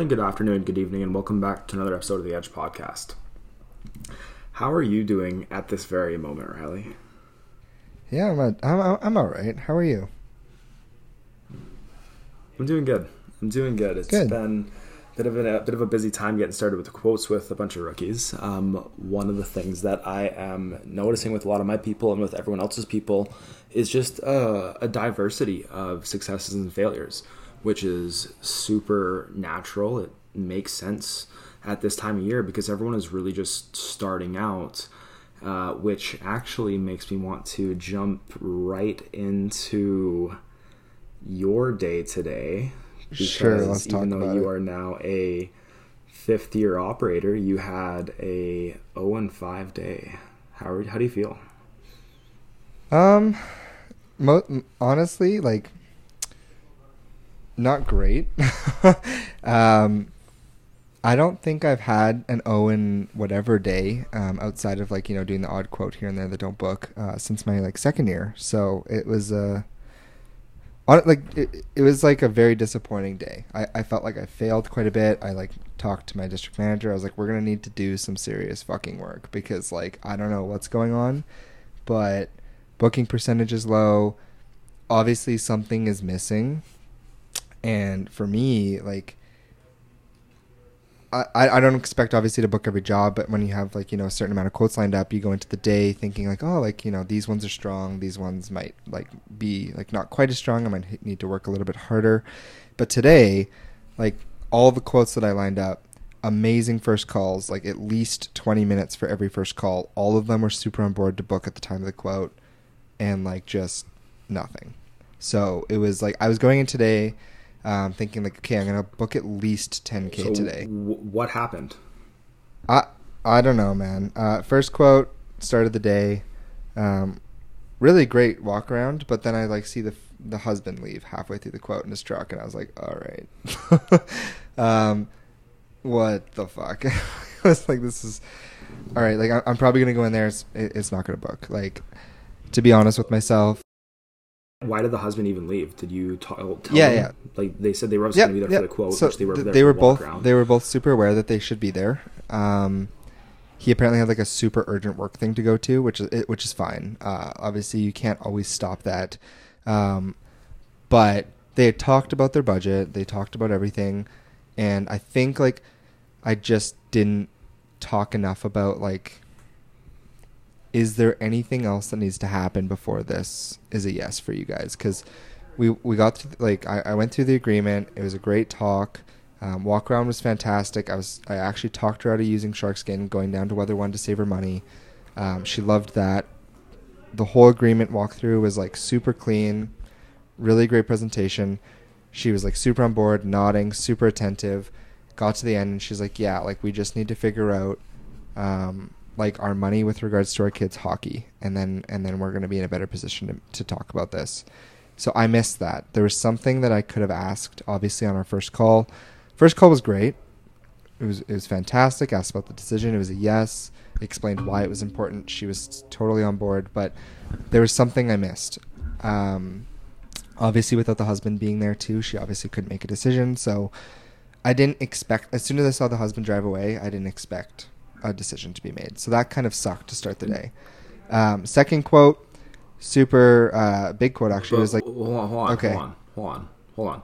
morning, good afternoon, good evening, and welcome back to another episode of the Edge Podcast. How are you doing at this very moment, Riley? Yeah, I'm a, I'm I'm all right. How are you? I'm doing good. I'm doing good. It's Good. been a bit of a, a bit of a busy time getting started with the quotes with a bunch of rookies. Um, one of the things that I am noticing with a lot of my people and with everyone else's people is just uh, a diversity of successes and failures, which is super natural. It makes sense at this time of year because everyone is really just starting out. Uh, which actually makes me want to jump right into your day today. Sure, because let's even talk though about you it. are now a fifth year operator, you had a 0 and 5 day. How, are, how do you feel? Um, mo- honestly, like, not great. um, I don't think I've had an Owen whatever day um, outside of like you know doing the odd quote here and there that don't book uh, since my like second year. So it was uh, like it, it was like a very disappointing day. I, I felt like I failed quite a bit. I like talked to my district manager. I was like, we're gonna need to do some serious fucking work because like I don't know what's going on, but booking percentage is low. Obviously, something is missing, and for me, like. I, I don't expect obviously to book every job, but when you have like you know a certain amount of quotes lined up, you go into the day thinking like, oh, like you know these ones are strong, these ones might like be like not quite as strong. I might need to work a little bit harder. But today, like all the quotes that I lined up, amazing first calls, like at least twenty minutes for every first call. All of them were super on board to book at the time of the quote, and like just nothing. So it was like I was going in today. Um, thinking like, okay, I'm gonna book at least 10k So today. w- what happened? I I don't know, man. Uh, first quote start of the day, um, really great walk around, but then I like see the the husband leave halfway through the quote in his truck, and I was like, all right, um, what the fuck? I was like, this is all right. Like I, I'm probably gonna go in there. It's it's not gonna book. Like to be honest with myself. Why did the husband even leave? Did you ta- tell Yeah, them? yeah. Like they said they were obviously Yep, going to be there yep. for the quote, So which they were th- there they were both around. they were both super aware that they should be there. Um, he apparently had like a super urgent work thing to go to, which is which is fine. Uh, obviously, you can't always stop that. Um, but they had talked about their budget. They talked about everything, and I think like I just didn't talk enough about like is there anything else that needs to happen before this is a yes for you guys? Because we we got through, like I, I went through the agreement. It was a great talk. Um, walk around was fantastic. I was i actually talked her out of using shark skin going down to weather one to save her money. Um, she loved that. The whole agreement walkthrough was like super clean. Really great presentation. She was like super on board nodding super attentive. Got to the end and she's like yeah like we just need to figure out um, like our money with regards to our kids hockey and then and then we're going to be in a better position to, to talk about this. So i missed that. There was something that i could have asked obviously on our first call. First call was great. It was it was fantastic. Asked about the decision. It was a yes. Explained why it was important. She was totally on board. But there was something i missed. Um, obviously without the husband being there too she obviously couldn't make a decision. So i didn't expect as soon as i saw the husband drive away i didn't expect a decision to be made so that kind of sucked to start the day um, second quote super uh, big quote actually it was like hold on, hold on, Okay. hold on, hold on, hold on.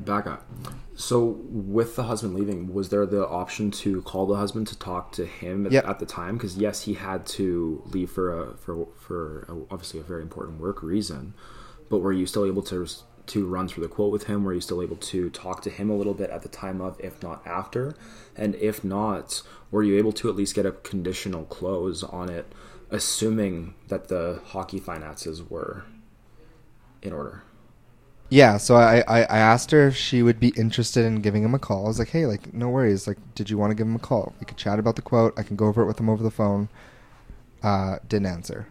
Back up. So, with the husband leaving, was there the option to call the husband to talk to him at, Yep. at the time? Because yes, he had to leave for a for for a, obviously a very important work reason. But were you still able to to run through the quote with him? Were you still able to talk to him a little bit at the time of, if not after? And if not, were you able to at least get a conditional close on it, assuming that the hockey finances were in order? Yeah, so I, I, I asked her if she would be interested in giving him a call. I was like, hey, like, no worries. Like, did you want to give him a call? We could chat about the quote. I can go over it with him over the phone. Uh, didn't answer.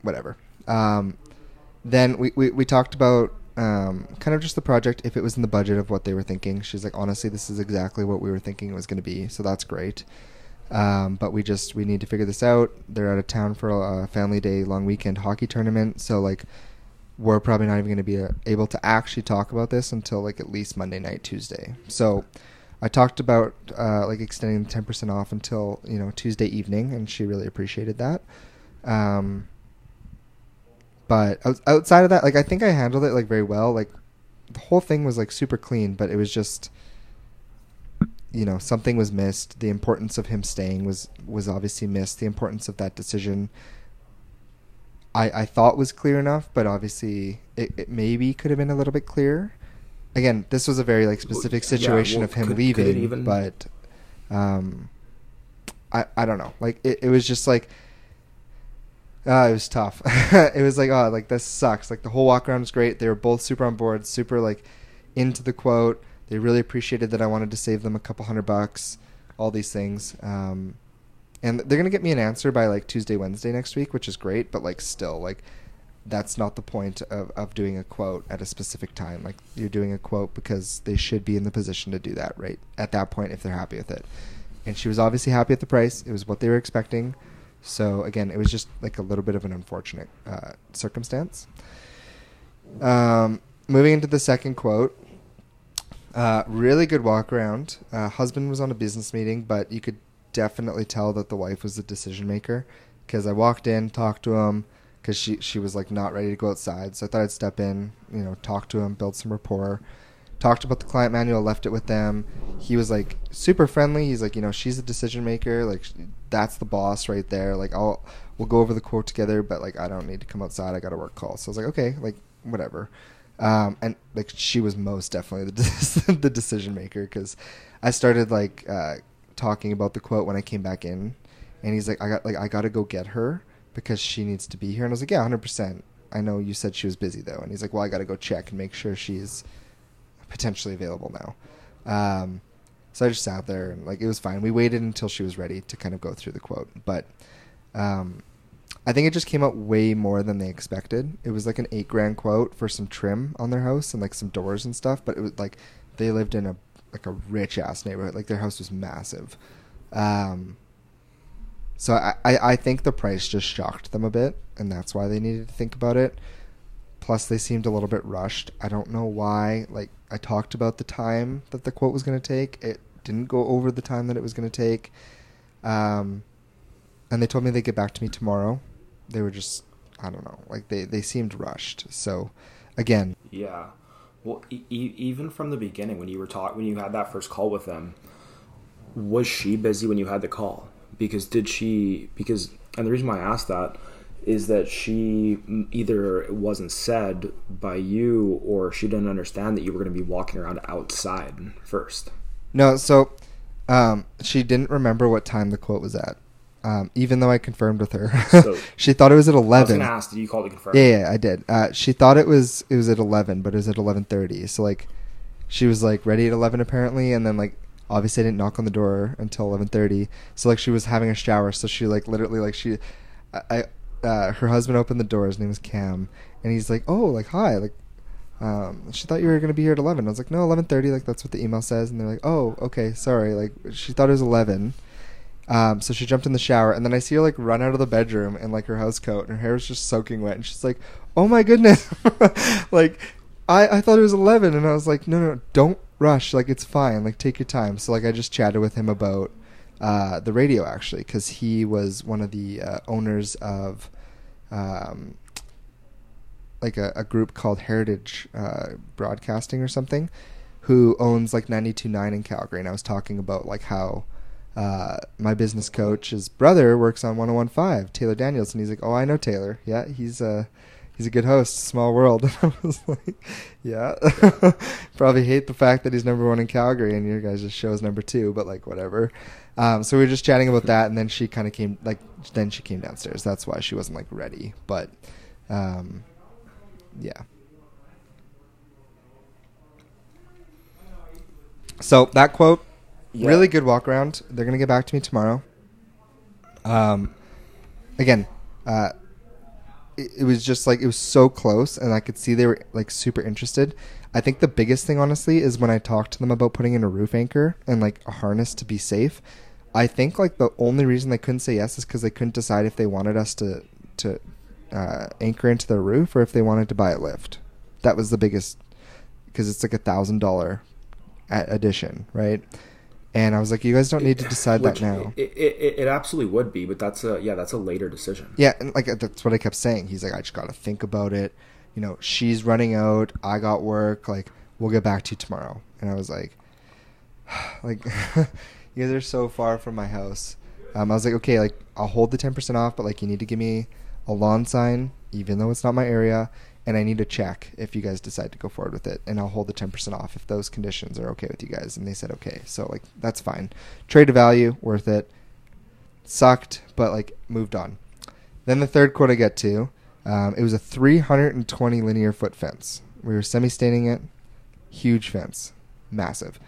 Whatever. Um, then we, we, we talked about um, kind of just the project, if it was in the budget of what they were thinking. She's like, honestly, this is exactly what we were thinking it was going to be. So that's great. Um, but we just, we need to figure this out. They're out of town for a family day long weekend hockey tournament. So, like, we're probably not even going to be uh, able to actually talk about this until like at least Monday night, Tuesday. So I talked about uh, like extending the ten percent off until you know Tuesday evening, and she really appreciated that. Um, but outside of that, like I think I handled it like very well. Like the whole thing was like super clean, but it was just you know something was missed. The importance of him staying was was obviously missed. The importance of that decision I, I thought was clear enough, but obviously it, it maybe could have been a little bit clearer. Again, this was a very like specific situation yeah, well, of him could, leaving, could even... but um, I I don't know. Like it, it was just like uh, it was tough. it was like oh like this sucks. Like the whole walk around was great. They were both super on board, super like into the quote. They really appreciated that I wanted to save them a couple hundred bucks. All these things. Um, and they're gonna get me an answer by like Tuesday, Wednesday next week, which is great. But like still, like that's not the point of of doing a quote at a specific time. Like you're doing a quote because they should be in the position to do that right at that point if they're happy with it. And she was obviously happy at the price. It was what they were expecting. So again, it was just like a little bit of an unfortunate uh, circumstance. Um, moving into the second quote. Uh, really good walk around. Uh, husband was on a business meeting, but you could definitely tell that the wife was the decision maker because I walked in, talked to him because she she was like not ready to go outside. So I thought I'd step in, you know, talk to him, build some rapport. Talked about the client manual, left it with them. He was like super friendly. He's like, you know, she's the decision maker. Like that's the boss right there. Like I'll we'll go over the quote together, but like I don't need to come outside. I got a work call. So I was like, okay, like whatever. Um, and like she was most definitely the the decision maker because I started like uh, talking about the quote when I came back in, and he's like, "I got like I got to go get her because she needs to be here." And I was like, "Yeah, hundred percent. I know you said she was busy though." And he's like, "Well, I got to go check and make sure she's potentially available now." Um, so I just sat there and like it was fine. We waited until she was ready to kind of go through the quote, but um, I think it just came out way more than they expected. It was like an eight grand quote for some trim on their house and like some doors and stuff, but it was like they lived in a like a rich ass neighborhood. Like their house was massive. Um, so I, I, I think the price just shocked them a bit, and that's why they needed to think about it. Plus, they seemed a little bit rushed. I don't know why. Like I talked about the time that the quote was going to take. It didn't go over the time that it was going to take. Um, and they told me they'd get back to me tomorrow. They were just, I don't know, like they they seemed rushed. So, again, yeah. Well, e- even from the beginning, when you were taught, when you had that first call with them, was she busy when you had the call? Because did she? Because and the reason why I asked that is that she either it wasn't said by you or she didn't understand that you were going to be walking around outside first. No, so um, she didn't remember what time the quote was at. Um, even though I confirmed with her, so, she thought it was at eleven. I was ask, did you call to confirm? Yeah, yeah, I did. Uh, she thought it was it was at eleven, but it was at eleven thirty. So like, she was like ready at eleven apparently, and then like obviously I didn't knock on the door until eleven thirty. So like she was having a shower, so she like literally like she, I, uh, her husband opened the door. His name is Cam, and he's like, oh like hi like. Um, she thought you were gonna be here at eleven. I was like, no, eleven thirty. Like that's what the email says. And they're like, oh, okay, sorry. Like she thought it was eleven. Um, so she jumped in the shower, and then I see her like run out of the bedroom in like her house coat, and her hair was just soaking wet, and she's like, "Oh my goodness!" like, I I thought it was eleven, and I was like, "No, no, don't rush. Like, it's fine. Like, take your time." So like, I just chatted with him about uh, the radio actually, because he was one of the uh, owners of. Um, like a, a group called Heritage uh, Broadcasting or something, who owns like 92.9 in Calgary, and I was talking about like how uh, my business coach's brother works on 1015, Taylor Daniels, and he's like, "Oh, I know Taylor. Yeah, he's a he's a good host. Small world." And I was like, "Yeah, probably hate the fact that he's number one in Calgary, and your guys' just show is number two, but like whatever." Um, so we were just chatting about that, and then she kind of came like then she came downstairs. That's why she wasn't like ready, but um, yeah. So that quote yeah. Really good walk around. They're gonna get back to me tomorrow. Um, again, uh, it, it was just like it was so close, and I could see they were like super interested. I think the biggest thing, honestly, is when I talked to them about putting in a roof anchor and like a harness to be safe. I think like the only reason they couldn't say yes is because they couldn't decide if they wanted us to to uh, anchor into their roof or if they wanted to buy a lift. That was the biggest because it's like a thousand dollar addition, right? And I was like, you guys don't need to decide Which, that now. It, it, it, absolutely would be, but that's a yeah, that's a later decision. Yeah, and like that's what I kept saying. He's like, I just got to think about it. You know, she's running out. I got work. Like, we'll get back to you tomorrow. And I was like, like, you guys are so far from my house. Um, I was like, okay, like I'll hold the ten percent off, but like you need to give me a lawn sign, even though it's not my area, and I need to check if you guys decide to go forward with it, and I'll hold the ten percent off if those conditions are okay with you guys. And they said okay, so like that's fine. Trade to value, worth it. Sucked, but like moved on. Then the third quote I get to, um, it was a 320 linear foot fence. We were semi-staining it, huge fence, massive.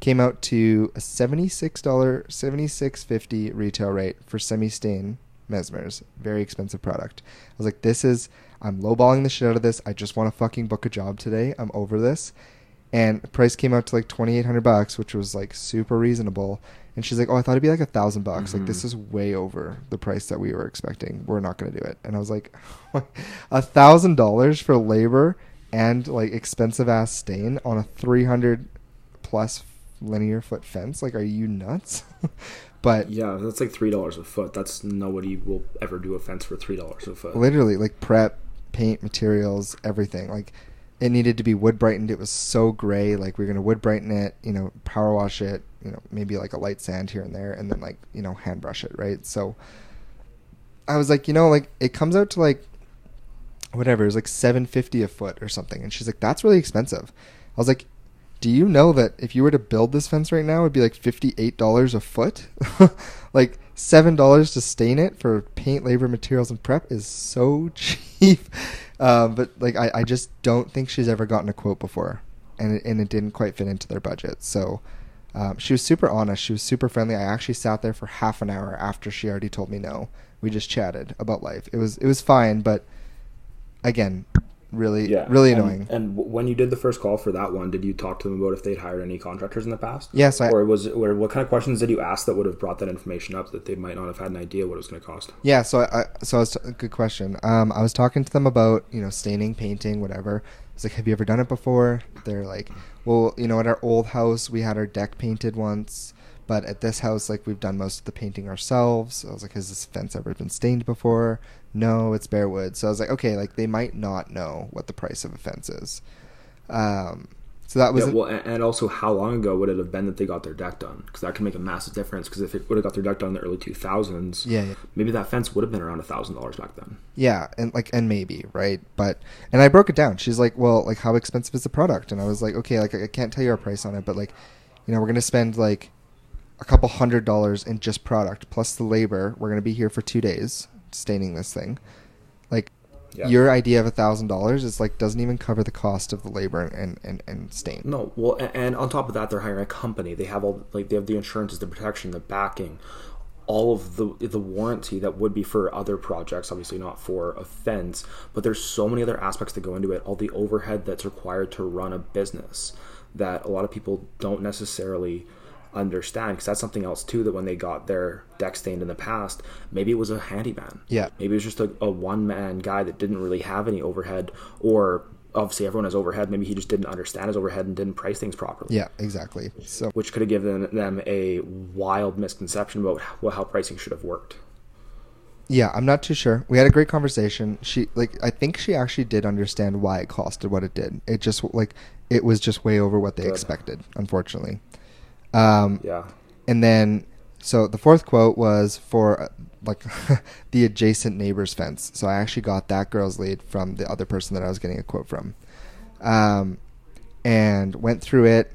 Came out to a seventy-six dollar, seventy-six fifty retail rate for semi-stain Messmer's. Very expensive product. I was like, this is I'm lowballing the shit out of this. I just want to fucking book a job today. I'm over this. And the price came out to like twenty eight hundred bucks, which was like super reasonable. And she's like, "Oh, I thought it'd be like a thousand bucks. Like this mm-hmm. is way over the price that we were expecting. We're not going to do it." And I was like, "A thousand dollars for labor and like expensive ass stain on a three hundred plus linear foot fence? Like, are you nuts?" But yeah, that's like three dollars a foot. That's nobody will ever do a fence for three dollars a foot. Literally, like prep, paint, materials, everything. Like it needed to be wood brightened. It was so gray. Like we are gonna wood brighten it, you know, power wash it, you know, maybe like a light sand here and there, and then like you know hand brush it, right? So I was like, you know, like it comes out to like whatever, it was like seven fifty a foot or something, and she's like, that's really expensive. I was like, do you know that if you were to build this fence right now, it'd be like $58 a foot? like $7 to stain it for paint, labor, materials, and prep is so cheap. Um, but like, I, I just don't think she's ever gotten a quote before. And it, and it didn't quite fit into their budget. So um, she was super honest. She was super friendly. I actually sat there for half an hour after she already told me no. We just chatted about life. It was it was fine, but again, really yeah. really annoying. And, and, when you did the first call for that one, did you talk to them about if they'd hired any contractors in the past? Yes, I, or was or what kind of questions did you ask that would have brought that information up that they might not have had an idea what it was going to cost? Yeah, so I so it's was t- good question. Um, I was talking to them about you know staining, painting, whatever. I was like, "Have you ever done it before?" They're like, "Well, you know, at our old house, we had our deck painted once." But at this house, like we've done most of the painting ourselves. I was like, has this fence ever been stained before? No, it's bare wood. So I was like, okay, like they might not know what the price of a fence is. Um, so that was yeah, well, and also how long ago would it have been that they got their deck done? Because that can make a massive difference. Because if it would have got their deck done in the early two thousands, yeah, yeah, maybe that fence would have been around a thousand dollars back then. Yeah, and like and maybe right, but and I broke it down. She's like, well, like how expensive is the product? And I was like, okay, like I can't tell you our price on it, but like, you know, we're gonna spend like a couple hundred dollars in just product plus the labor. We're gonna be here for two days staining this thing. Like yeah. your idea of a thousand dollars is like doesn't even cover the cost of the labor and, and, and stain. No, well, and, and on top of that, they're hiring a company. They have all like they have the insurances, the protection, the backing, all of the the warranty that would be for other projects. Obviously, not for a fence, but there's so many other aspects that go into it. All the overhead that's required to run a business that a lot of people don't necessarily understand because that's something else too that when they got their deck stained in the past maybe it was a handyman yeah maybe it was just a, a one-man guy that didn't really have any overhead or obviously everyone has overhead maybe he just didn't understand his overhead and didn't price things properly yeah exactly so which could have given them a wild misconception about how, how pricing should have worked yeah, I'm not too sure. We had a great conversation. She like I think she actually did understand why it costed what it did. It just like it was just way over what they Good. expected, unfortunately. Um, yeah. And then, so the fourth quote was for uh, like the adjacent neighbor's fence. So I actually got that girl's lead from the other person that I was getting a quote from. Um, and went through it.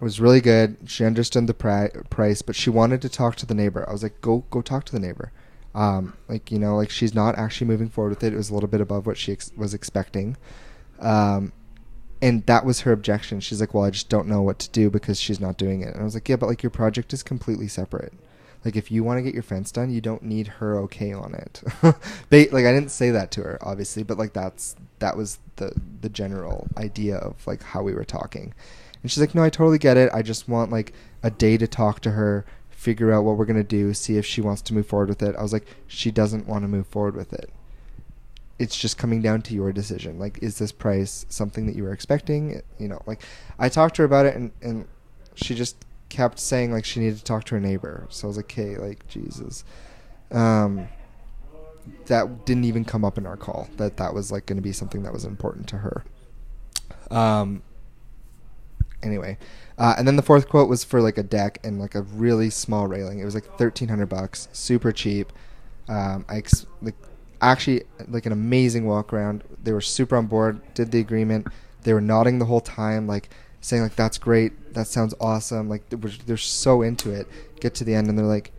It was really good. She understood the pri- price, but she wanted to talk to the neighbor. I was like, go go talk to the neighbor. Um, like you know, like she's not actually moving forward with it. It was a little bit above what she ex- was expecting. Um, and that was her objection. She's like, "Well, I just don't know what to do because she's not doing it." And I was like, "Yeah, but like your project is completely separate. Like if you want to get your fence done, you don't need her okay on it." like I didn't say that to her, obviously, but like that's that was the the general idea of like how we were talking. And she's like, "No, I totally get it. I just want like a day to talk to her, figure out what we're going to do, see if she wants to move forward with it." I was like, "She doesn't want to move forward with it." It's just coming down to your decision. Like, is this price something that you were expecting? You know, like I talked to her about it, and and she just kept saying like she needed to talk to her neighbor. So I was like, okay, like Jesus. Um, that didn't even come up in our call. That that was like going to be something that was important to her. Um. Anyway, uh, and then the fourth quote was for like a deck and like a really small railing. It was like thirteen hundred bucks, super cheap. Um, I ex- like actually like an amazing walk around. They were super on board, did the agreement. They were nodding the whole time, like saying like that's great, that sounds awesome. Like they're, so into it. Get to the end and they're like,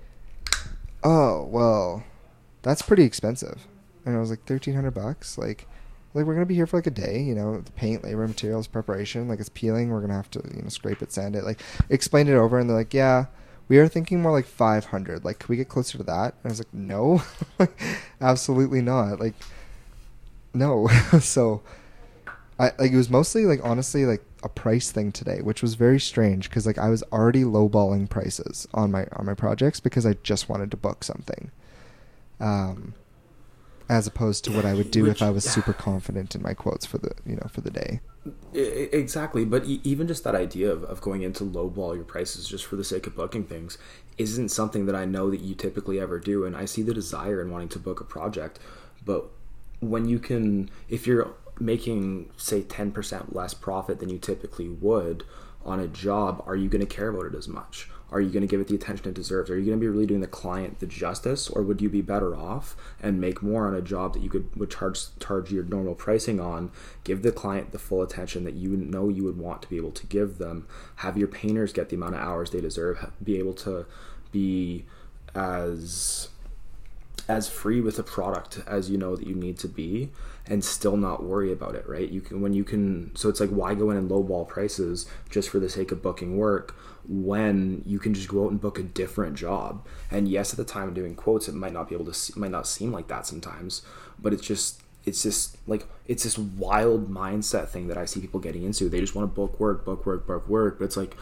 oh well, that's pretty expensive. And I was like thirteen hundred bucks, like. Like we're gonna be here for like a day, you know, the paint, labor, materials, preparation. Like it's peeling, we're gonna have to, you know, scrape it, sand it. Like explained it over, and they're like, "Yeah, we are thinking more like 500 like can we get closer to that? And i was like no. Absolutely not. Like no. So i like it was mostly like honestly like a price thing today which was very strange because like i was already lowballing prices on my on my projects because i just wanted to book something um as opposed to what i would do if i was super confident in my quotes for the you know for the day Exactly, but even just that idea of, of going into lowball your prices just for the sake of booking things isn't something that I know that you typically ever do. And I see the desire in wanting to book a project, but when you can, if you're making say ten percent less profit than you typically would on a job, are you going to care about it as much? Are you going to give it the attention it deserves? Are you going to be really doing the client the justice, or would you be better off and make more on a job that you could would charge charge your normal pricing on? Give the client the full attention that you know you would want to be able to give them. Have your painters get the amount of hours they deserve. Be able to be as as free with a product as you know that you need to be and still not worry about it right you can when you can so it's like why go in and lowball prices just for the sake of booking work when you can just go out and book a different job. And yes at the time of doing quotes it might not be able to see, might not seem like that sometimes but it's just it's just like it's this wild mindset thing that i see people getting into. They just want to book work book work book work but it's like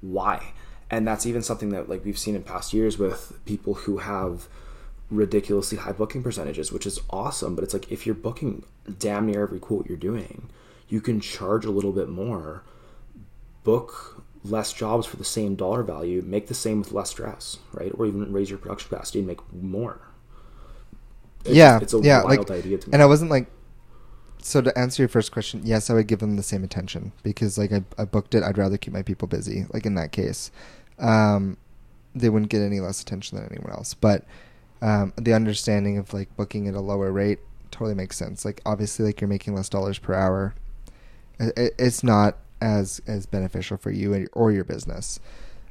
why? And that's even something that like we've seen in past years with people who have ridiculously high booking percentages, which is awesome. But it's like if you're booking damn near every quote you're doing, you can charge a little bit more, book less jobs for the same dollar value, make the same with less stress, right? Or even raise your production capacity and make more. It's, yeah, it's a yeah, wild like, idea to me. and I wasn't like. So to answer your first question, yes, I would give them the same attention because like I, I booked it. I'd rather keep my people busy. Like in that case, um, they wouldn't get any less attention than anyone else. But um, the understanding of like booking at a lower rate totally makes sense. Like obviously, like you're making less dollars per hour. It, it- it's not as as beneficial for you or your business.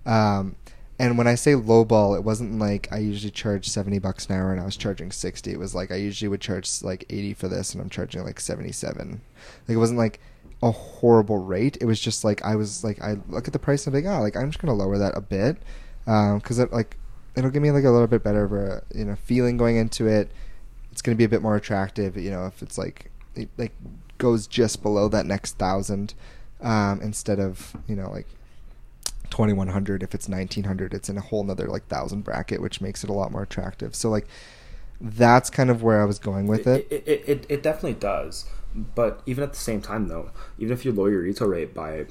Um, and when I say lowball, it wasn't like I usually charge seventy bucks an hour and I was charging sixty. It was like I usually would charge like eighty for this and I'm charging like seventy seven. Like it wasn't like a horrible rate. It was just like I was like I look at the price and I'm like oh like I'm just gonna lower that a bit because it like it'll give me like a little bit better of a you know feeling going into it. It's gonna be a bit more attractive. You know if it's like it like goes just below that next thousand um, instead of you know like 2100 if it's 1900 it's in a whole nother like thousand bracket which makes it a lot more attractive so like that's kind of where i was going with it, It, it, it, it definitely does. But even at the same time, though, even if you lower your retail rate by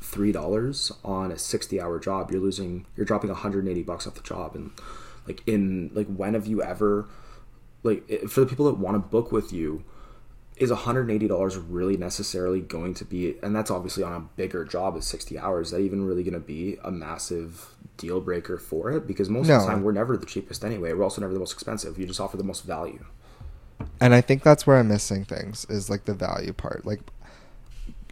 three dollars on a sixty-hour job, you're losing, you're dropping one hundred and eighty bucks off the job. And like in like, when have you ever like for the people that want to book with you? Is $180 really necessarily going to be, and that's obviously on a bigger job at 60 hours, is that even really going to be a massive deal breaker for it? Because most of the time, we're never the cheapest anyway. We're also never the most expensive. You just offer the most value. and i think that's where i'm missing things is like the value part like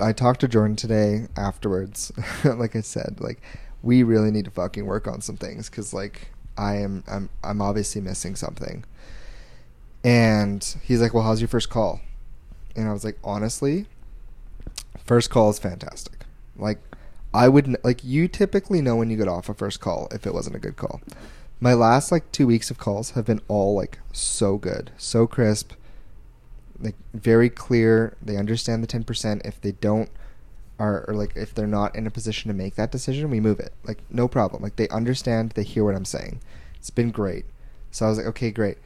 i talked to jordan today afterwards like i said like we really need to fucking work on some things because like i am i'm i'm obviously missing something and he's like well how's your first call and i was like honestly first call is fantastic. Like i would like you typically know when you get off a first call if it wasn't a good call. My last like two weeks of calls have been all like so good so crisp like very clear. They understand the 10% if they don't are or like if they're not in a position to make that decision we move it. Like no problem. Like they understand they hear what i'm saying. It's been great. So i was like okay great.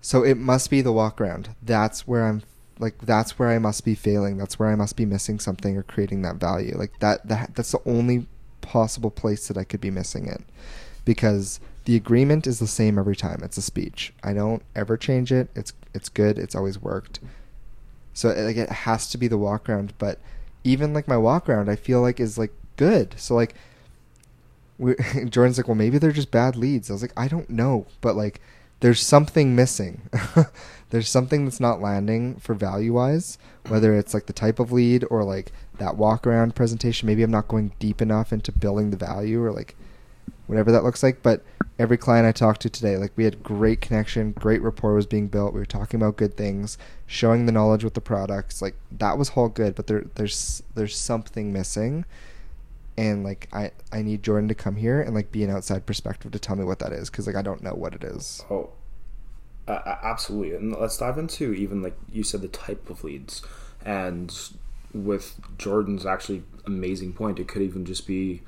So it must be the walk around. That's where I'm like that's where I must be failing. That's where I must be missing something or creating that value. Like that that that's the only possible place that I could be missing it. Because the agreement is the same every time. It's a speech. I don't ever change it. It's it's good. It's always worked. So like it has to be the walk around, but even like my walk around I feel like is like good. So like we, Jordan's like, well, maybe they're just bad leads. I was like, I don't know, but like, there's something missing. there's something that's not landing for value wise, whether it's like the type of lead or like that walk around presentation. Maybe I'm not going deep enough into building the value or like whatever that looks like. But every client I talked to today, like we had great connection, great rapport was being built. We were talking about good things, showing the knowledge with the products. Like that was all good, but there there's there's something missing and like I I need Jordan to come here and like be an outside perspective to tell me what that is because like I don't know what it is. Oh, uh, absolutely. And let's dive into even like you said the type of leads, and with Jordan's actually amazing point, it could even just be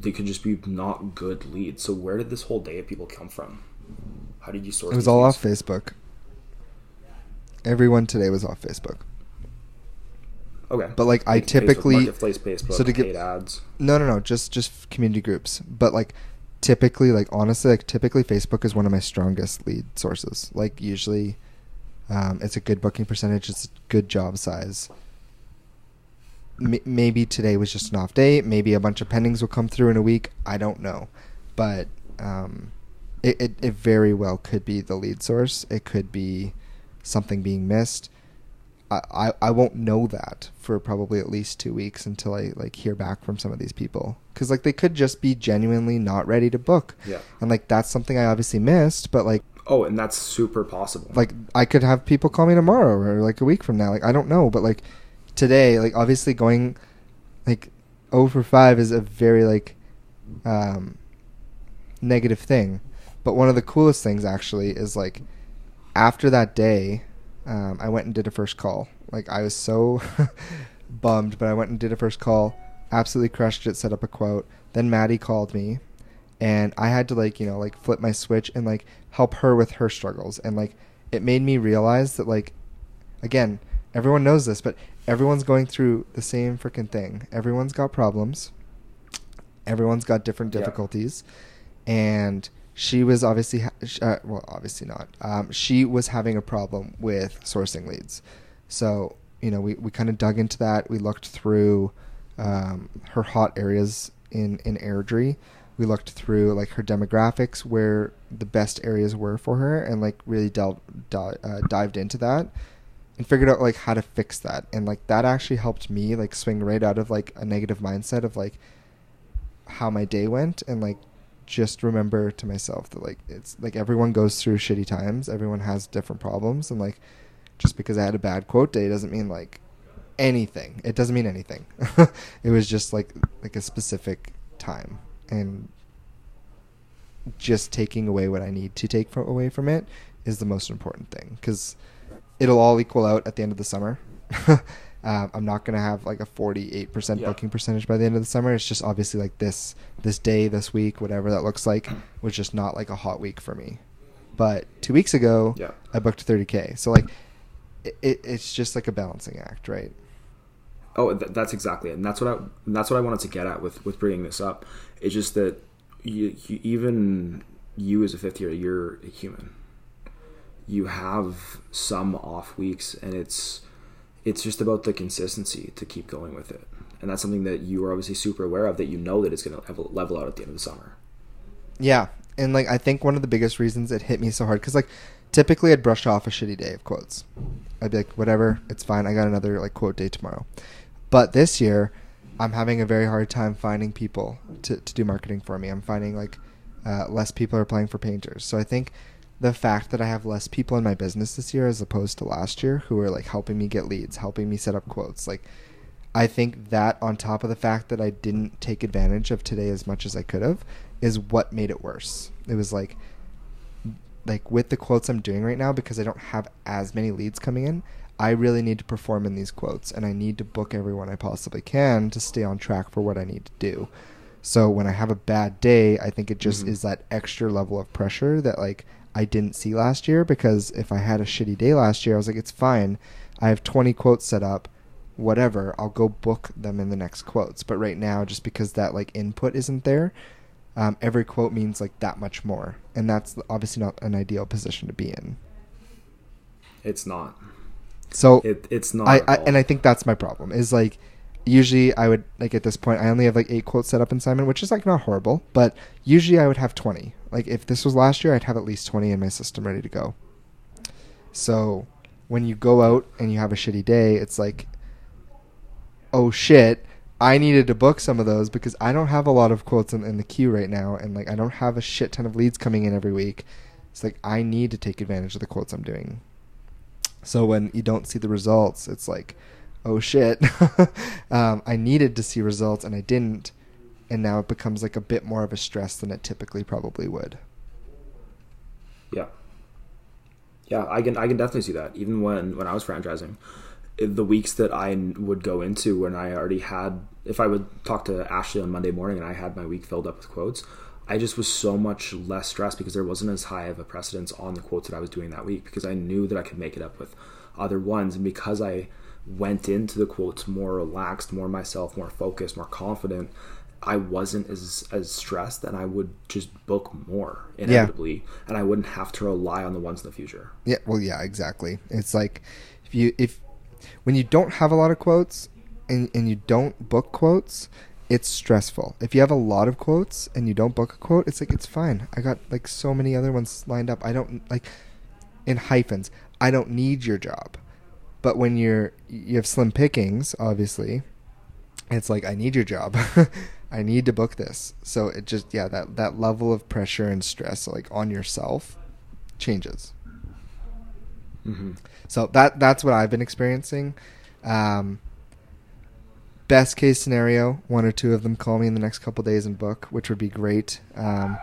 they could just be not good leads. So where did this whole day of people come from? How did you source? It was all leads? off Facebook. Everyone today was off Facebook. Okay. But like I typically marketplace, Facebook, so to get ads. No, no, no, just just community groups. But like typically, like honestly, like typically, Facebook is one of my strongest lead sources. Like usually, um, it's a good booking percentage. It's a good job size. M- maybe today was just an off day. Maybe a bunch of pendings will come through in a week. I don't know, but um, it, it it very well could be the lead source. It could be something being missed I, I won't know that for probably at least two weeks until I like hear back from some of these people. Because like they could just be genuinely not ready to book. Yeah. And like that's something I obviously missed but like oh and that's super possible. Like I could have people call me tomorrow or like a week from now. Like I don't know but like today like obviously going like over 5 is a very like um negative thing. But one of the coolest things actually is like after that day um, I went and did a first call. Like I was so bummed, but I went and did a first call. Absolutely crushed it. Set up a quote. Then Maddie called me, and I had to like you know like flip my switch and like help her with her struggles. And like it made me realize that like again everyone knows this, but everyone's going through the same freaking thing. Everyone's got problems. Everyone's got different difficulties, yeah. and she was obviously ha- uh, well obviously not. Um, she was having a problem with sourcing leads. So you know we, we kind of dug into that. We looked through um, her hot areas in in airdrie. We looked through like her demographics where the best areas were for her and like really delved di- uh, dived into that and figured out like how to fix that. And like that actually helped me like swing right out of like a negative mindset of like how my day went and like just remember to myself that like it's like everyone goes through shitty times. Everyone has different problems, and like just because I had a bad quote day doesn't mean like anything. It doesn't mean anything. it was just like like a specific time, and just taking away what I need to take from, away from it is the most important thing because it'll all equal out at the end of the summer. Um, I'm not gonna have like a 48% booking percentage by the end of the summer. It's just obviously like this this day, this week, whatever that looks like, was just not like a hot week for me. But two weeks ago, yeah. I booked 30k. So like, it, it, it's just like a balancing act, right? Oh, th- that's exactly it, and that's what I that's what I wanted to get at with with bringing this up. It's just that you, you even you as a fifth year, you're a human. You have some off weeks, and it's it's just about the consistency to keep going with it. And that's something that you are obviously super aware of that you know that it's going to level out at the end of the summer. Yeah. And like, I think one of the biggest reasons it hit me so hard, because like, typically I'd brush off a shitty day of quotes. I'd be like, whatever, it's fine. I got another like quote day tomorrow. But this year, I'm having a very hard time finding people to, to do marketing for me. I'm finding like uh, less people are applying for painters. So I think the fact that I have less people in my business this year as opposed to last year who are like helping me get leads, helping me set up quotes. Like I think that on top of the fact that I didn't take advantage of today as much as I could have is what made it worse. It was like like with the quotes I'm doing right now because I don't have as many leads coming in, I really need to perform in these quotes and I need to book everyone I possibly can to stay on track for what I need to do. So when I have a bad day, I think it just mm-hmm. is that extra level of pressure that like I didn't see last year because if I had a shitty day last year, I was like, it's fine. I have 20 quotes set up, whatever. I'll go book them in the next quotes. But right now, just because that like input isn't there, um, every quote means like that much more, and that's obviously not an ideal position to be in. It's not. So It, it's not. I, I and I think that's my problem is like usually I would like at this point I only have like eight quotes set up in Simon, which is like not horrible, but usually I would have twenty. Like if this was last year, I'd have at least twenty in my system ready to go. So when you go out and you have a shitty day, it's like, oh shit, I needed to book some of those because I don't have a lot of quotes in, in the queue right now, and like I don't have a shit ton of leads coming in every week. It's like I need to take advantage of the quotes I'm doing. So when you don't see the results, it's like, oh shit, um, I needed to see results and I didn't, and now it becomes like a bit more of a stress than it typically probably would. Yeah. Yeah, I can I can definitely see that. Even when when I was franchising, the weeks that I would go into when I already had, if I would talk to Ashley on Monday morning and I had my week filled up with quotes, I just was so much less stressed because there wasn't as high of a precedence on the quotes that I was doing that week because I knew that I could make it up with other ones and because I went into the quotes more relaxed, more myself, more focused, more confident. I wasn't as as stressed, and I would just book more inevitably, and I wouldn't have to rely on the ones in the future. Yeah, well, yeah, exactly. It's like if you if when you don't have a lot of quotes and and you don't book quotes, it's stressful. If you have a lot of quotes and you don't book a quote, it's like it's fine. I got like so many other ones lined up. I don't like in hyphens. I don't need your job. But when you're you have slim pickings, obviously, it's like I need your job. I need to book this. So it just yeah, that that level of pressure and stress like on yourself changes. Mm-hmm. So that that's what I've been experiencing. Um, best case scenario, one or two of them call me in the next couple days and book, which would be great. Um,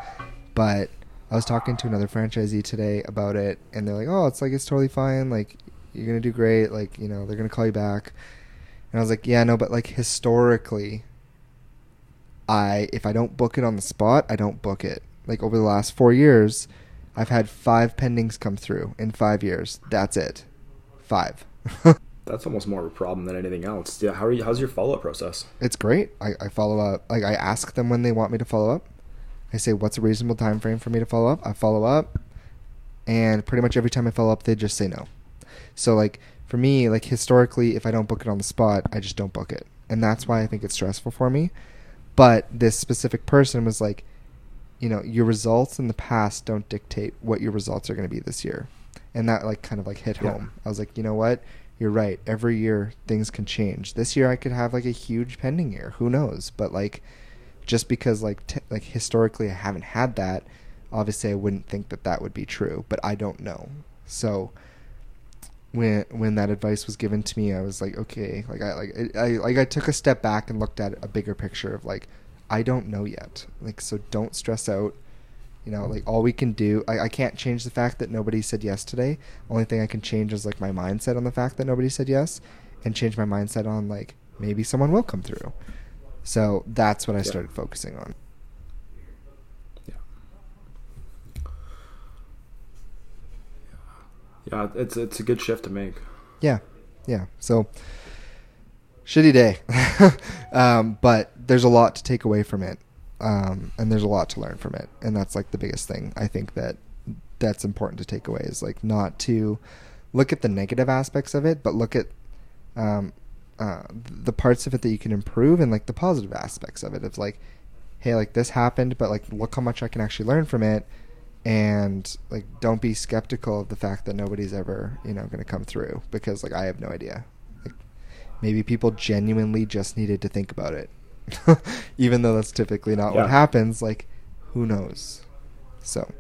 but I was talking to another franchisee today about it, and they're like, "Oh, it's like it's totally fine. Like you're gonna do great. Like you know they're gonna call you back." And I was like, "Yeah, no, but like historically, I if I don't book it on the spot, I don't book it. Like over the last four years." I've had five pendings come through in five years. That's it. Five. That's almost more of a problem than anything else. Yeah, how are you? How's your follow up process? it's great. I, I follow up. Like I ask them when they want me to follow up. I say, "What's a reasonable time frame for me to follow up?" I follow up, and pretty much every time I follow up, they just say no. So like for me, like historically, if I don't book it on the spot, I just don't book it, and that's why I think it's stressful for me. But this specific person was like, you know, your results in the past don't dictate what your results are going to be this year, and that like kind of like hit Yeah. home. I was like, you know what? You're right. Every year things can change. This year I could have like a huge pending year. Who knows? But like, just because like t- like historically I haven't had that, obviously I wouldn't think that that would be true. But I don't know. So when when that advice was given to me, I was like, okay, like I like I, like I took a step back and looked at a bigger picture of like I don't know yet. Like so, don't stress out. You know, like all we can do, I, I can't change the fact that nobody said yes today. Only thing I can change is like my mindset on the fact that nobody said yes, and change my mindset on like maybe someone will come through. So that's what I started focusing on. Yeah, it's it's a good shift to make. Yeah, yeah. So shitty day, um, but there's a lot to take away from it, um, and there's a lot to learn from it, and that's like the biggest thing I think that that's important to take away is like not to look at the negative aspects of it, but look at um, uh, the parts of it that you can improve and like the positive aspects of it. It's like, hey, like this happened, but like look how much I can actually learn from it and like don't be skeptical of the fact that nobody's ever you know going to come through because like i have no idea like maybe people genuinely just needed to think about it even though that's typically not Yeah. what happens like who knows so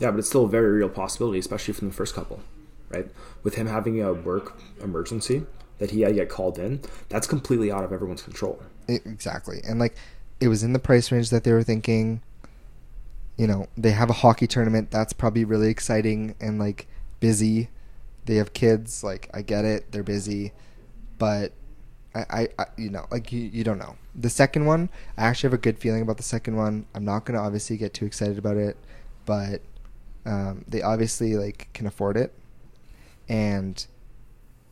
Yeah, but it's still a very real possibility, especially from the first couple, right? With him having a work emergency that he had to get called in, that's completely out of everyone's control. exactly and like it was in the price range that they were thinking you know they have a hockey tournament that's probably really exciting and like busy they have kids like i get it they're busy but I, I, I you know like you, you don't know the second one i actually have a good feeling about the second one i'm not going to obviously get too excited about it but um, they obviously like can afford it, and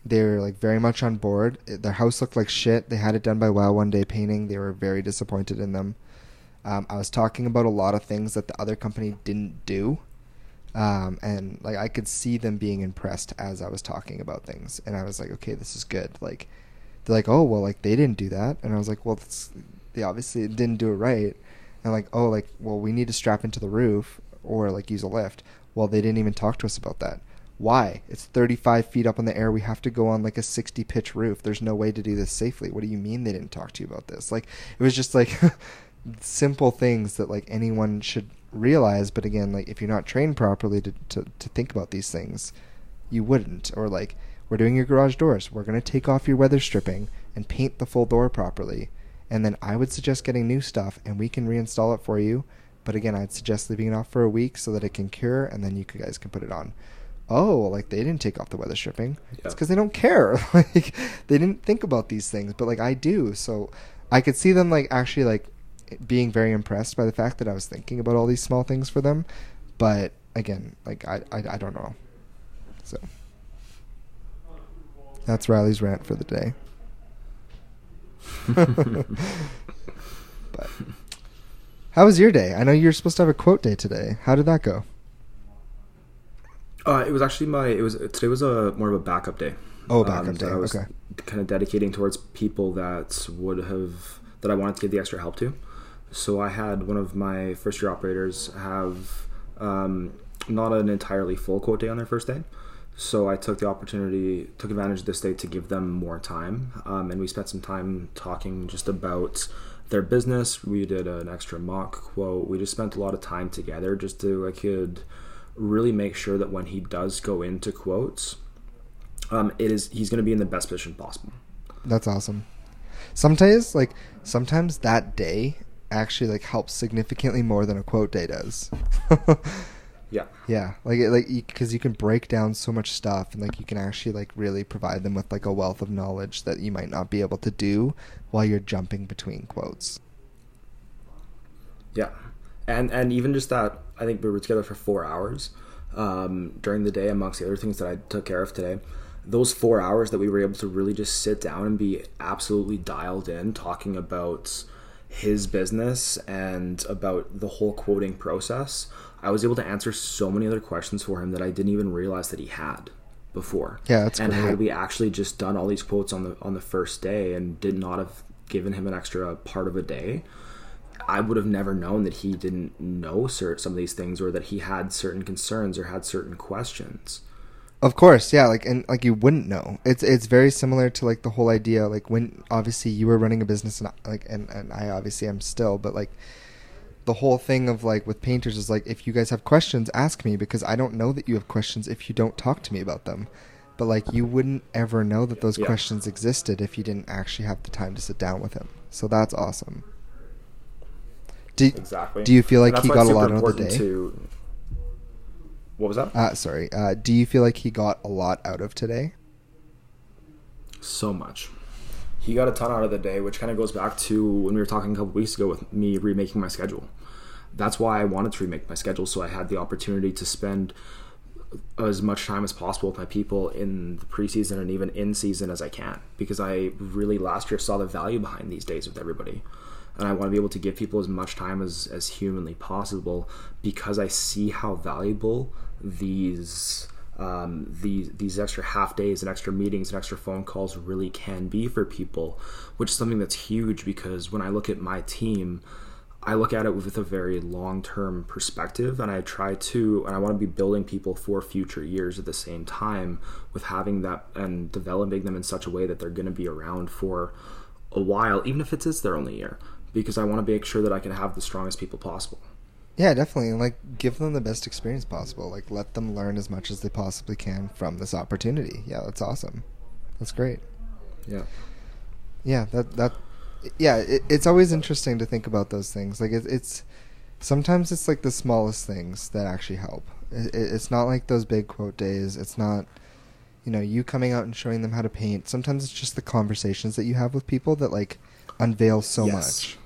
they're like very much on board. Their house looked like shit. They had it done by Wow One Day Painting. They were very disappointed in them. Um, I was talking about a lot of things that the other company didn't do, um, and like I could see them being impressed as I was talking about things, and I was like, okay, this is good. Like they're like, oh well, like they didn't do that, and I was like, well, they obviously didn't do it right, and like, oh, like well, we need to strap into the roof or like use a lift. Well, they didn't even talk to us about that. Why? It's 35 feet up in the air. We have to go on like a 60 pitch roof. There's no way to do this safely. What do you mean they didn't talk to you about this? Like, it was just like simple things that like anyone should realize. But again, like if you're not trained properly to, to, to think about these things, you wouldn't. Or like, we're doing your garage doors. We're going to take off your weather stripping and paint the full door properly. And then I would suggest getting new stuff and we can reinstall it for you. But again, I'd suggest leaving it off for a week so that it can cure and then you guys can put it on oh, like they didn't take off the weather stripping. Yeah. It's because they don't care. like they didn't think about these things, but like I do. So I could see them like actually like being very impressed by the fact that I was thinking about all these small things for them. But again, like I I, I don't know. So that's Riley's rant for the day. but how was your day? I know you're supposed to have a quote day today. How did that go? Uh, it was actually my. It was today was a more of a backup day. Oh, backup um, day. I was okay. kind of dedicating towards people that would have that I wanted to give the extra help to. So I had one of my first year operators have um, not an entirely full quote day on their first day. So I took the opportunity, took advantage of this day to give them more time, um, and we spent some time talking just about their business. We did an extra mock quote. We just spent a lot of time together just to I could really make sure that when he does go into quotes, um, it is he's going to be in the best position possible. That's awesome. Sometimes, like sometimes that day actually like helps significantly more than a quote day does. yeah. Yeah, like it, like because you can break down so much stuff and like you can actually like really provide them with like a wealth of knowledge that you might not be able to do while you're jumping between quotes. Yeah, and and even just that I think we were together for four hours um, during the day, amongst the other things that I took care of today. Those four hours that we were able to really just sit down and be absolutely dialed in, talking about his business and about the whole quoting process. I was able to answer so many other questions for him that I didn't even realize that he had before. Yeah, that's and great. had we actually just done all these quotes on the on the first day and did not have given him an extra part of a day, I would have never known that he didn't know certain some of these things or that he had certain concerns or had certain questions. Of course, yeah, like and like you wouldn't know. It's it's very similar to like the whole idea like when obviously you were running a business and like and and I obviously am still, but like the whole thing of like with painters is like if you guys have questions, ask me because I don't know that you have questions if you don't talk to me about them. But like you wouldn't ever know that those yeah. questions existed if you didn't actually have the time to sit down with him. So that's awesome. Do, exactly. Do you feel like he got a lot out of the day? To, what was that? Uh, sorry. Uh, do you feel like he got a lot out of today? So much. He got a ton out of the day, which kind of goes back to when we were talking a couple weeks ago with me remaking my schedule. That's why I wanted to remake my schedule, so I had the opportunity to spend as much time as possible with my people in the preseason and even in season as I can because I really last year saw the value behind these days with everybody and I want to be able to give people as much time as, as humanly possible because I see how valuable these um, these these extra half days and extra meetings and extra phone calls really can be for people, which is something that's huge because when I look at my team, I look at it with a very long term perspective and I try to and I want to be building people for future years at the same time with having that and developing them in such a way that they're going to be around for a while, even if it is their only year because I want to make sure that I can have the strongest people possible. Yeah, definitely. And like give them the best experience possible. Like let them learn as much as they possibly can from this opportunity. Yeah, that's awesome. That's great. Yeah. Yeah, that that yeah, it, it's always interesting to think about those things. Like it, it's sometimes it's like the smallest things that actually help. It, it's not like those big quote days. It's not you know, you coming out and showing them how to paint. Sometimes it's just the conversations that you have with people that like unveil so yes. much.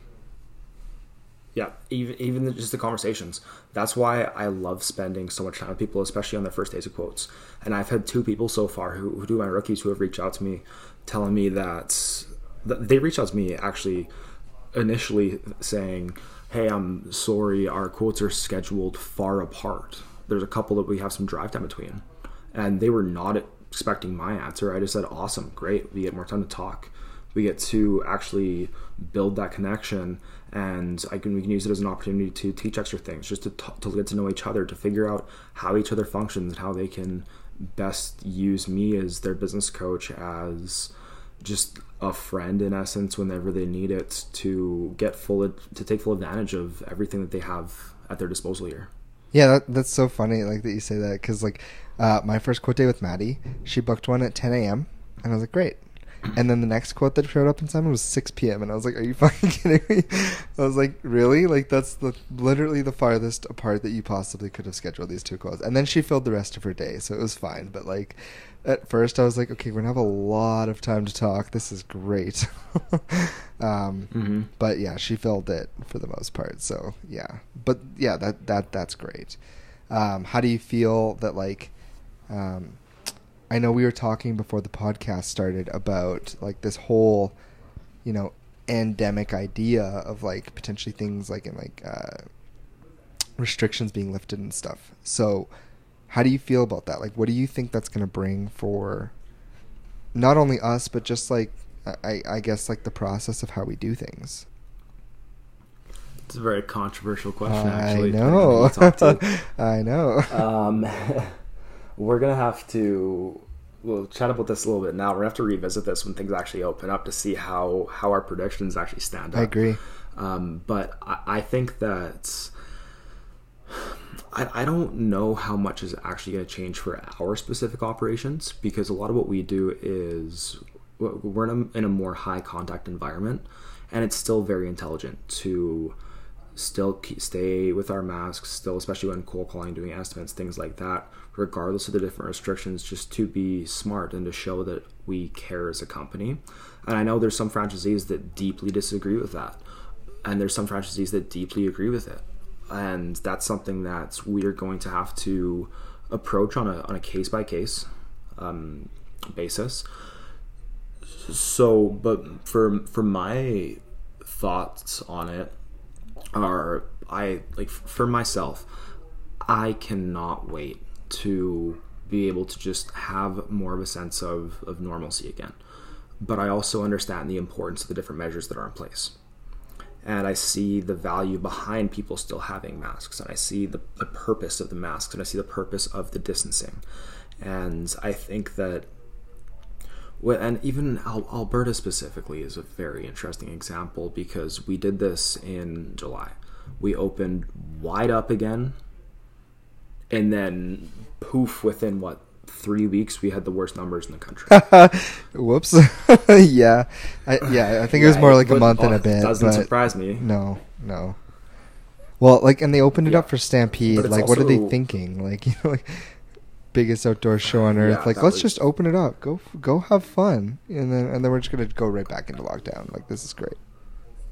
Yeah, even even just the conversations. That's why I love spending so much time with people, especially on their first days of quotes. And I've had two people so far who, who do my rookies who have reached out to me, telling me that, that they reached out to me actually initially saying, "Hey, I'm sorry, our quotes are scheduled far apart. There's a couple that we have some drive time between," and they were not expecting my answer. I just said, "Awesome, great. We get more time to talk. We get to actually build that connection." And I can we can use it as an opportunity to teach extra things, just to t- to get to know each other, to figure out how each other functions and how they can best use me as their business coach as just a friend in essence whenever they need it to get full to take full advantage of everything that they have at their disposal here. Yeah, that, that's so funny, like that you say that, because like uh, my first quote day with Maddie, she booked one at 10 a.m. and I was like, great, and then the next quote that showed up in Simon was 6 p.m. And I was like, "Are you fucking kidding me?" I was like, "Really? Like that's the literally the farthest apart that you possibly could have scheduled these two quotes." And then she filled the rest of her day, so it was fine. But like, at first I was like, "Okay, we're gonna have a lot of time to talk. This is great." um, mm-hmm. But yeah, she filled it for the most part. So yeah, but yeah, that that that's great. Um, how do you feel that like? Um, I know we were talking before the podcast started about like this whole, you know, endemic idea of like potentially things like in like uh, restrictions being lifted and stuff. So, how do you feel about that? Like, what do you think that's going to bring for not only us, but just like I, I guess like the process of how we do things? It's a very controversial question. I actually, know. I know. Um, we're gonna have to we'll chat about this a little bit now. We're gonna have to revisit this when things actually open up to see how how our predictions actually stand up. I agree. Um, but I, I, think that I, I don't know how much is actually going to change for our specific operations because a lot of what we do is we're in a, in a more high contact environment and it's still very intelligent to still keep, stay with our masks, still, especially when cold calling, doing estimates, things like that, regardless of the different restrictions, just to be smart and to show that we care as a company. And I know there's some franchisees that deeply disagree with that, and there's some franchisees that deeply agree with it. And that's something that we're going to have to approach on a on a case by case um, basis. So, but for for my thoughts on it, are I like for myself, I cannot wait to be able to just have more of a sense of, of normalcy again. But I also understand the importance of the different measures that are in place. And I see the value behind people still having masks, and I see the, the purpose of the masks, and I see the purpose of the distancing. And I think that and even Alberta specifically is a very interesting example because we did this in July. We opened wide up again, and then poof, within what three weeks, we had the worst numbers in the country. Whoops. yeah, I, yeah. I think yeah, it was more like a month and a bit. Doesn't surprise me. No, no. Well, like, and they opened it yeah. up for Stampede. Like, what are they thinking? Like, you know, like biggest outdoor show uh, on earth. Yeah, like, let's was... just open it up. Go go have fun, and then and then we're just gonna go right back into lockdown. Like, this is great.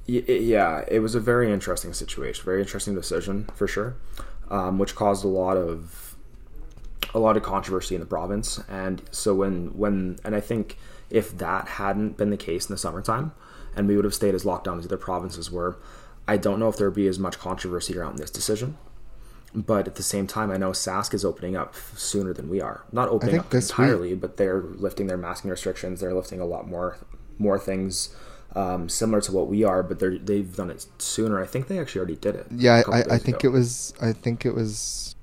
Yeah, it was a very interesting situation, very interesting decision for sure, um, which caused a lot of a lot of controversy in the province. And so when when and I think if that hadn't been the case in the summertime, and we would have stayed as locked down as other provinces were, I don't know if there would be as much controversy around this decision but at the same time, I know Sask is opening up sooner than we are. Not opening up entirely, week. but they're lifting their masking restrictions. They're lifting a lot more more things um, similar to what we are, but they're they've done it sooner. I think they actually already did it. Yeah, I, I think ago. it was. I think it was.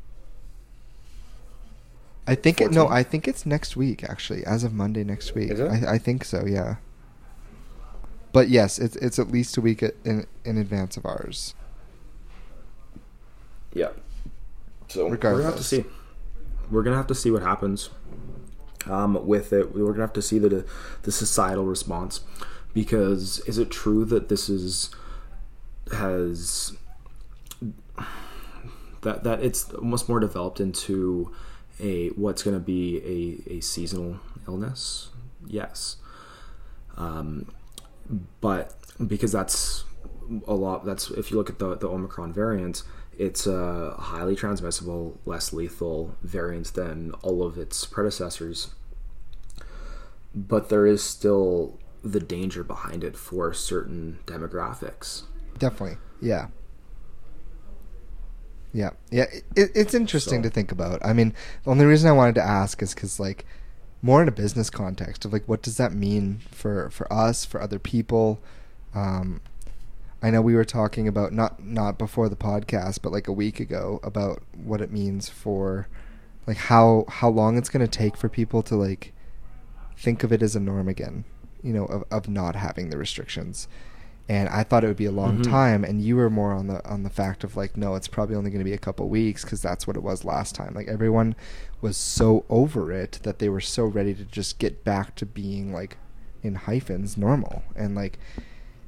I think 14? it no. I think it's next week actually, as of Monday next week. Is it? I, I think so. Yeah. But yes, it's it's at least a week in in advance of ours. Yeah. So Regardless. we're gonna have to see. We're gonna have to see what happens um, with it. We're gonna have to see the the societal response because is it true that this is has that that it's almost more developed into a what's going to be a, a seasonal illness yes um, but because that's a lot. That's if you look at the the Omicron variant, it's a highly transmissible, less lethal variant than all of its predecessors. But there is still the danger behind it for certain demographics. Definitely, yeah. Yeah, yeah. It, it's interesting So- to think about. I mean, the only reason I wanted to ask is because, like, more in a business context of like, what does that mean for for us, for other people? Um, I know we were talking about not not before the podcast, but like a week ago about what it means for, like, how how long it's going to take for people to like think of it as a norm again. You know, of of not having the restrictions and I thought it would be a long Mhm. time. And you were more on the on the fact of like, no, it's probably only going to be a couple weeks because that's what it was last time. Like everyone was so over it that they were so ready to just get back to being like in hyphens normal and like.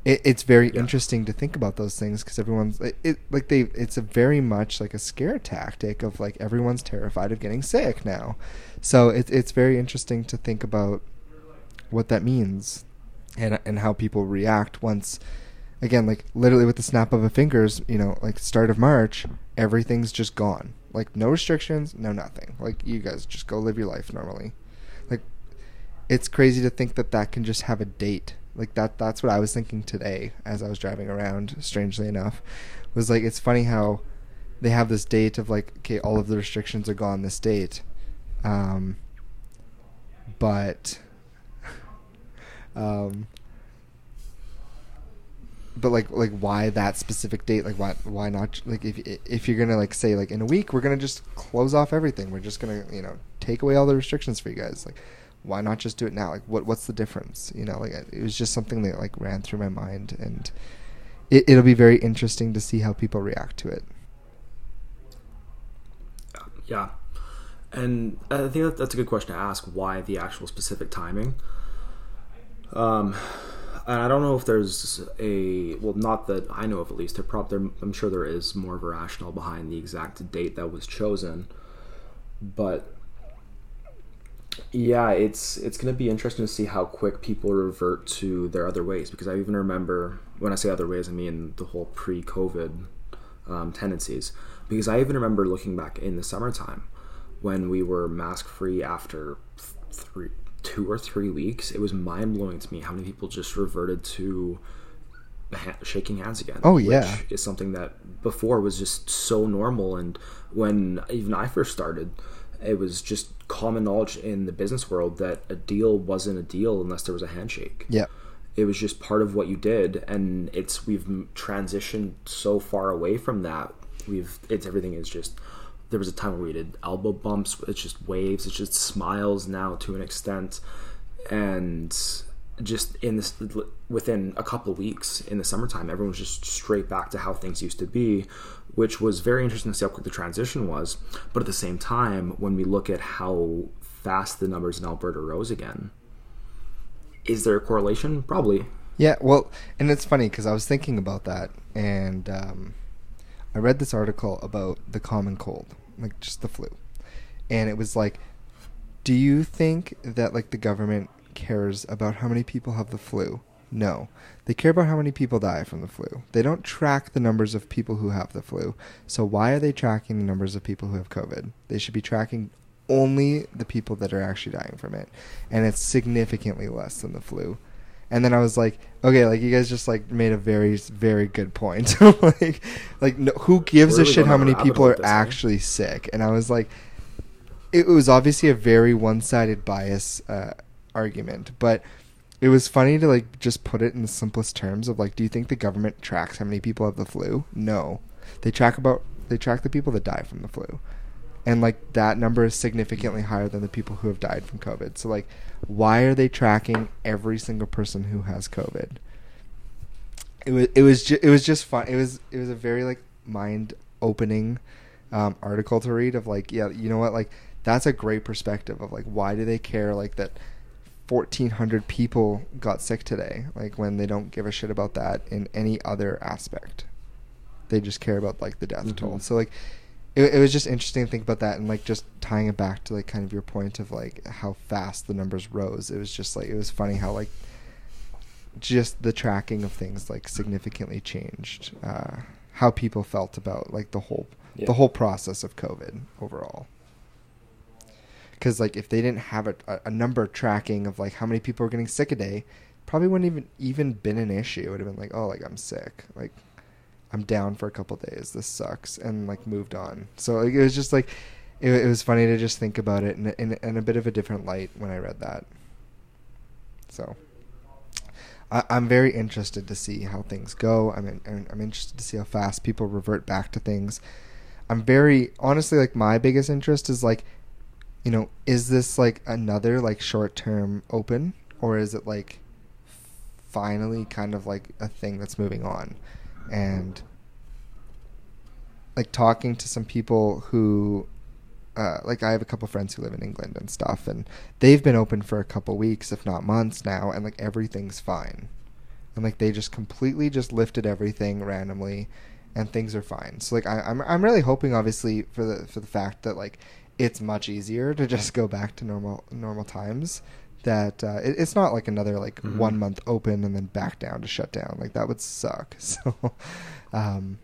It, it's very Yeah. interesting to think about those things because everyone's it, it like they it's a very much like a scare tactic of like everyone's terrified of getting sick now so it, it's very interesting to think about what that means and and how people react once again like literally with the snap of a fingers you know like start of march everything's just gone. Like no restrictions no nothing. Like you guys just go live your life normally. Like it's crazy to think that that can just have a date. Like that that's what i was thinking today as i was driving around strangely enough. Was like it's funny how they have this date of like okay all of the restrictions are gone this date. Um but um but like like why that specific date? Like why why not like if if you're gonna like say like in a week we're gonna just close off everything. We're just gonna you know take away all the restrictions for you guys. Like why not just do it now? Like what what's the difference? You know like it was just something that like ran through my mind and it, it'll be very interesting to see how people react to it. Yeah, and I think that that's a good question to ask. Why the actual specific timing? Um, and I don't know if there's a well, not that I know of at least. There I'm sure there is more of a rationale behind the exact date that was chosen, but yeah, it's it's going to be interesting to see how quick people revert to their other ways. Because I even remember when I say other ways, I mean the whole pre-COVID um, tendencies. Because I even remember looking back in the summertime when we were mask free after three, two or three weeks. It was mind blowing to me how many people just reverted to ha- shaking hands again. Oh, yeah. which is something that before was just so normal. And when even I first started, it was just common knowledge in the business world that a deal wasn't a deal unless there was a handshake yeah it was just part of what you did and it's we've transitioned so far away from that we've it's everything is just there was a time where we did elbow bumps it's just waves it's just smiles now to an extent and just in this within a couple of weeks in the summertime everyone was just straight back to how things used to be which was very interesting to see how quick the transition was but at the same time when we look at how fast the numbers in alberta rose again is there a correlation? Probably. Yeah, well, and it's funny because I was thinking about that, and um, I read this article about the common cold, like just the flu, and it was like, do you think that like the government cares about how many people have the flu? No, they care about how many people die from the flu. They don't track the numbers of people who have the flu. So why are they tracking the numbers of people who have COVID? They should be tracking only the people that are actually dying from it, and it's significantly less than the flu. And then I was like, okay, like you guys just like made a very very good point. like like no, who gives We're a really shit how many people are actually sick? And I was like it was obviously a very one-sided bias uh, argument, but it was funny to like just put it in the simplest terms of like do you think the government tracks how many people have the flu? No. They track about they track the people that die from the flu. And like that number is significantly higher than the people who have died from COVID. So like why are they tracking every single person who has COVID? It was it was ju- it was just fun. It was it was a very like mind opening um, article to read of like yeah you know what like that's a great perspective of like why do they care like that 1400 people got sick today like when they don't give a shit about that in any other aspect they just care about like the death Mhm. toll so like it, it was just interesting to think about that and like just tying it back to like kind of your point of like how fast the numbers rose it was just like it was funny how like just the tracking of things like significantly changed uh, how people felt about like the whole Yeah. the whole process of COVID overall. Because like if they didn't have a, a, number tracking of like how many people were getting sick a day, probably wouldn't even even been an issue. It would have been like, oh, like I'm sick, like I'm down for a couple days. This sucks, and like moved on. So like, it was just like it, it was funny to just think about it in, in, in a bit of a different light when I read that. So I, I'm very interested to see how things go. I'm in, I'm interested to see how fast people revert back to things. I'm very honestly like my biggest interest is like, you know, is this like another like short term open or is it like finally kind of like a thing that's moving on, and like talking to some people who uh, like I have a couple friends who live in England and stuff, and they've been open for a couple weeks, if not months now, and like everything's fine, and like they just completely just lifted everything randomly, and things are fine. So like I, I'm I'm really hoping, obviously, for the for the fact that like it's much easier to just go back to normal normal times. That uh, it, it's not like another like Mhm. one month open and then back down to shut down. Like that would suck. So, um,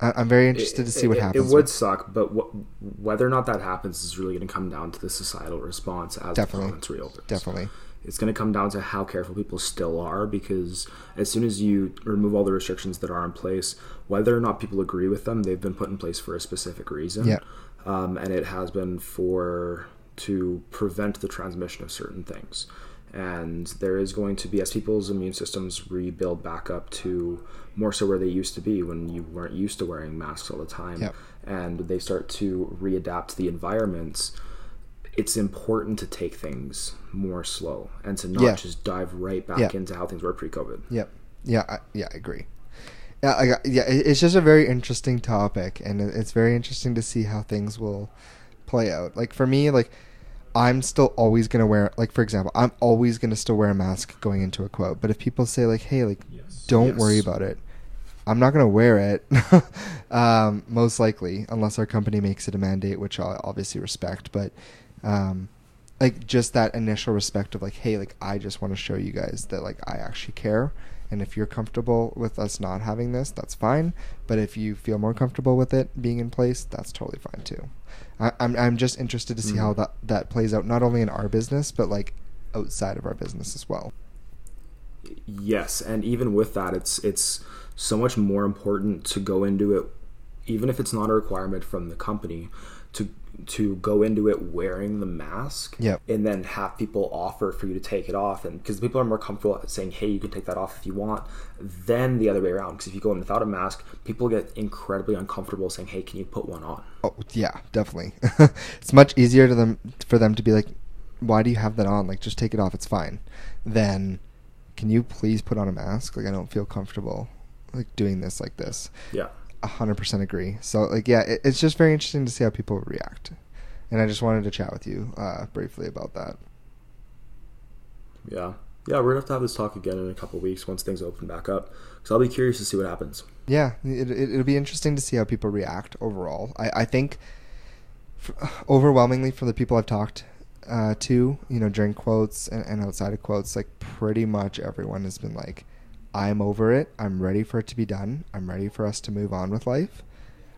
I, I'm very interested to see what it, happens. It would with- suck, but wh- whether or not that happens is really going to come down to the societal response as Definitely. the province reopens. definitely. It's going to come down to how careful people still are because as soon as you remove all the restrictions that are in place, whether or not people agree with them, they've been put in place for a specific reason. Yeah. Um, and it has been for to prevent the transmission of certain things. And there is going to be, as people's immune systems rebuild back up to more so where they used to be when you weren't used to wearing masks all the time, Yep. and they start to readapt to the environments, it's important to take things more slow and to not Yeah. just dive right back Yeah. into how things were pre-COVID. Yep. Yeah. I, yeah. I agree. Yeah. I, got- yeah. It's just a very interesting topic, and it's very interesting to see how things will play out. Like for me, like I'm still always gonna wear. Like for example, I'm always gonna still wear a mask going into a quote. But if people say like, "Hey, like, don't Yes. worry about it," I'm not gonna wear it. um, most likely, unless our company makes it a mandate, which I obviously respect. But um, like just that initial respect of like, hey, like I just want to show you guys that like I actually care. And if you're comfortable with us not having this, that's fine. But if you feel more comfortable with it being in place, that's totally fine too. I, I'm I'm just interested to see how Mhm. that that plays out not only in our business but like outside of our business as well. Yes, and even with that, it's it's so much more important to go into it, even if it's not a requirement from the company, to to go into it wearing the mask, Yep. and then have people offer for you to take it off, and because people are more comfortable saying, "Hey, you can take that off if you want," than the other way around. Because if you go in without a mask, people get incredibly uncomfortable saying, "Hey, can you put one on?" Oh yeah, definitely. it's much easier to them for them to be like, "Why do you have that on? Like, just take it off. It's fine." then "Can you please put on a mask? Like, I don't feel comfortable like doing this like this." Yeah. A hundred percent agree. So like, yeah, it, it's just very interesting to see how people react, and I just wanted to chat with you uh, briefly about that. Yeah. Yeah, we're gonna have to have this talk again in a couple weeks once things open back up. Because I'll be curious to see what happens. Yeah, it, it, it'll be interesting to see how people react overall. I, I think f- overwhelmingly for the people I've talked uh, to, you know, during quotes and, and outside of quotes, like pretty much everyone has been like, I'm over it. I'm ready for it to be done. I'm ready for us to move on with life.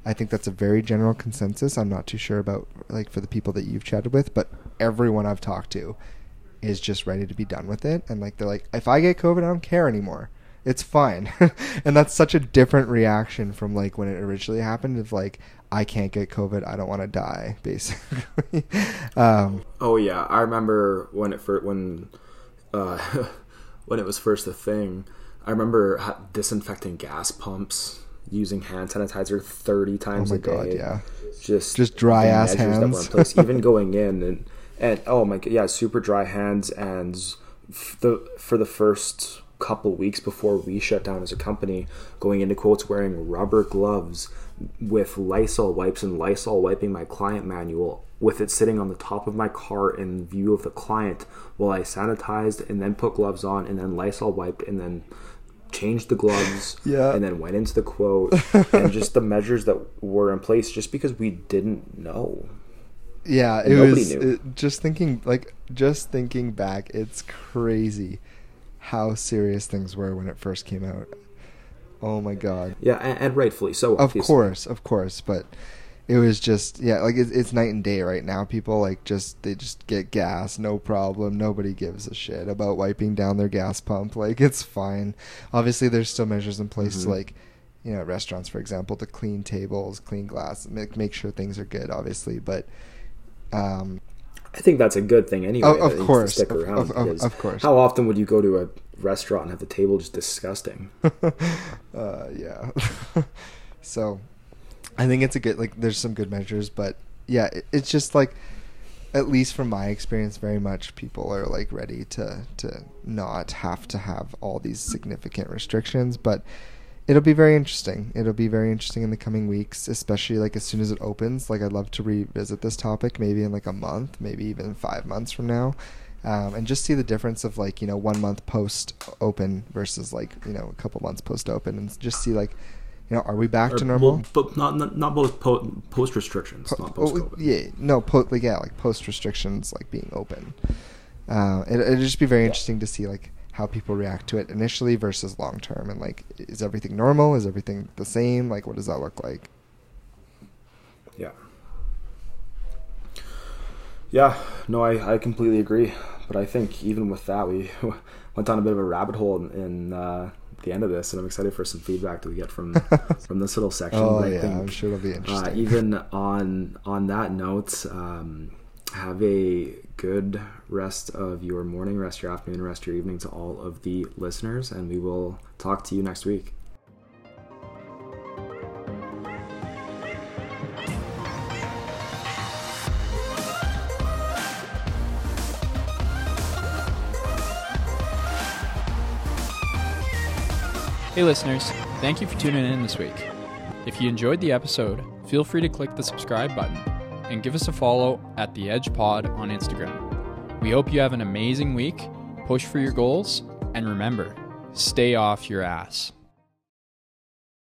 I think that's a very general consensus. I'm not too sure about like for the people that you've chatted with, but everyone I've talked to is just ready to be done with it. And like they're like, if I get COVID, I don't care anymore. It's fine. and that's such a different reaction from like when it originally happened of like, I can't get COVID, I don't want to die, basically. um, Oh yeah, I remember when it first when uh, when it was first a thing. I remember disinfecting gas pumps, using hand sanitizer thirty oh times Oh my a day. God, yeah. just Just dry ass measures that were in hands. even going in and and oh my god, yeah, super dry hands and f- the for the first couple weeks before we shut down as a company, going into quotes wearing rubber gloves with Lysol wipes and Lysol wiping my client manual with it sitting on the top of my car in view of the client while I sanitized and then put gloves on and then Lysol wiped and then changed the gloves Yeah. and then went into the quote and just the measures that were in place just because we didn't know Yeah, it Nobody was knew. it- just thinking like just thinking back, it's crazy how serious things were when it first came out. Oh my god. Yeah, and, and rightfully so. Of course, of course, but it was just yeah, like it's, it's night and day right now. People like just they just get gas, no problem. Nobody gives a shit about wiping down their gas pump. Like it's fine. Obviously, there's still measures in place Mhm. to like you know restaurants, for example, to clean tables, clean glass, make make sure things are good. Obviously, but um, I think that's a good thing anyway. Of- of it course, stick around. of- of- of course. How often would you go to a restaurant and have the table just disgusting? uh, yeah. so, I think it's a good like. There's some good measures, but yeah, it, it's just like, at least from my experience, very much people are like ready to to not have to have all these significant restrictions, but. It'll be very interesting. It'll be very interesting in the coming weeks, especially like as soon as it opens. Like I'd love to revisit this topic, maybe in like a month, maybe even five months from now, um, and just see the difference of like you know one month post open versus like you know a couple months post open, and just see like you know are we back Or- to normal? well, but not not, not both po- post restrictions, Po- not oh, post COVID. yeah, no, po- like yeah, like post restrictions, like being open. Uh, it, it'd just be very Yeah. interesting to see like how people react to it initially versus long term, and like is everything normal? Is everything the same? Like what does that look like? Yeah. Yeah, no, I, I completely agree. But I think even with that, we went down a bit of a rabbit hole in, in uh, the end of this, and I'm excited for some feedback that we get from from this little section. Oh But I yeah, think, I'm sure it'll be uh, interesting. even on on that note, um, have a good rest of your morning, rest your afternoon, rest your evening to all of the listeners, and we will talk to you next week. Hey, listeners, thank you for tuning in this week. If you enjoyed the episode, feel free to click the subscribe button and give us a follow at The Edge Pod on Instagram. We hope you have an amazing week, push for your goals, and remember, stay off your ass.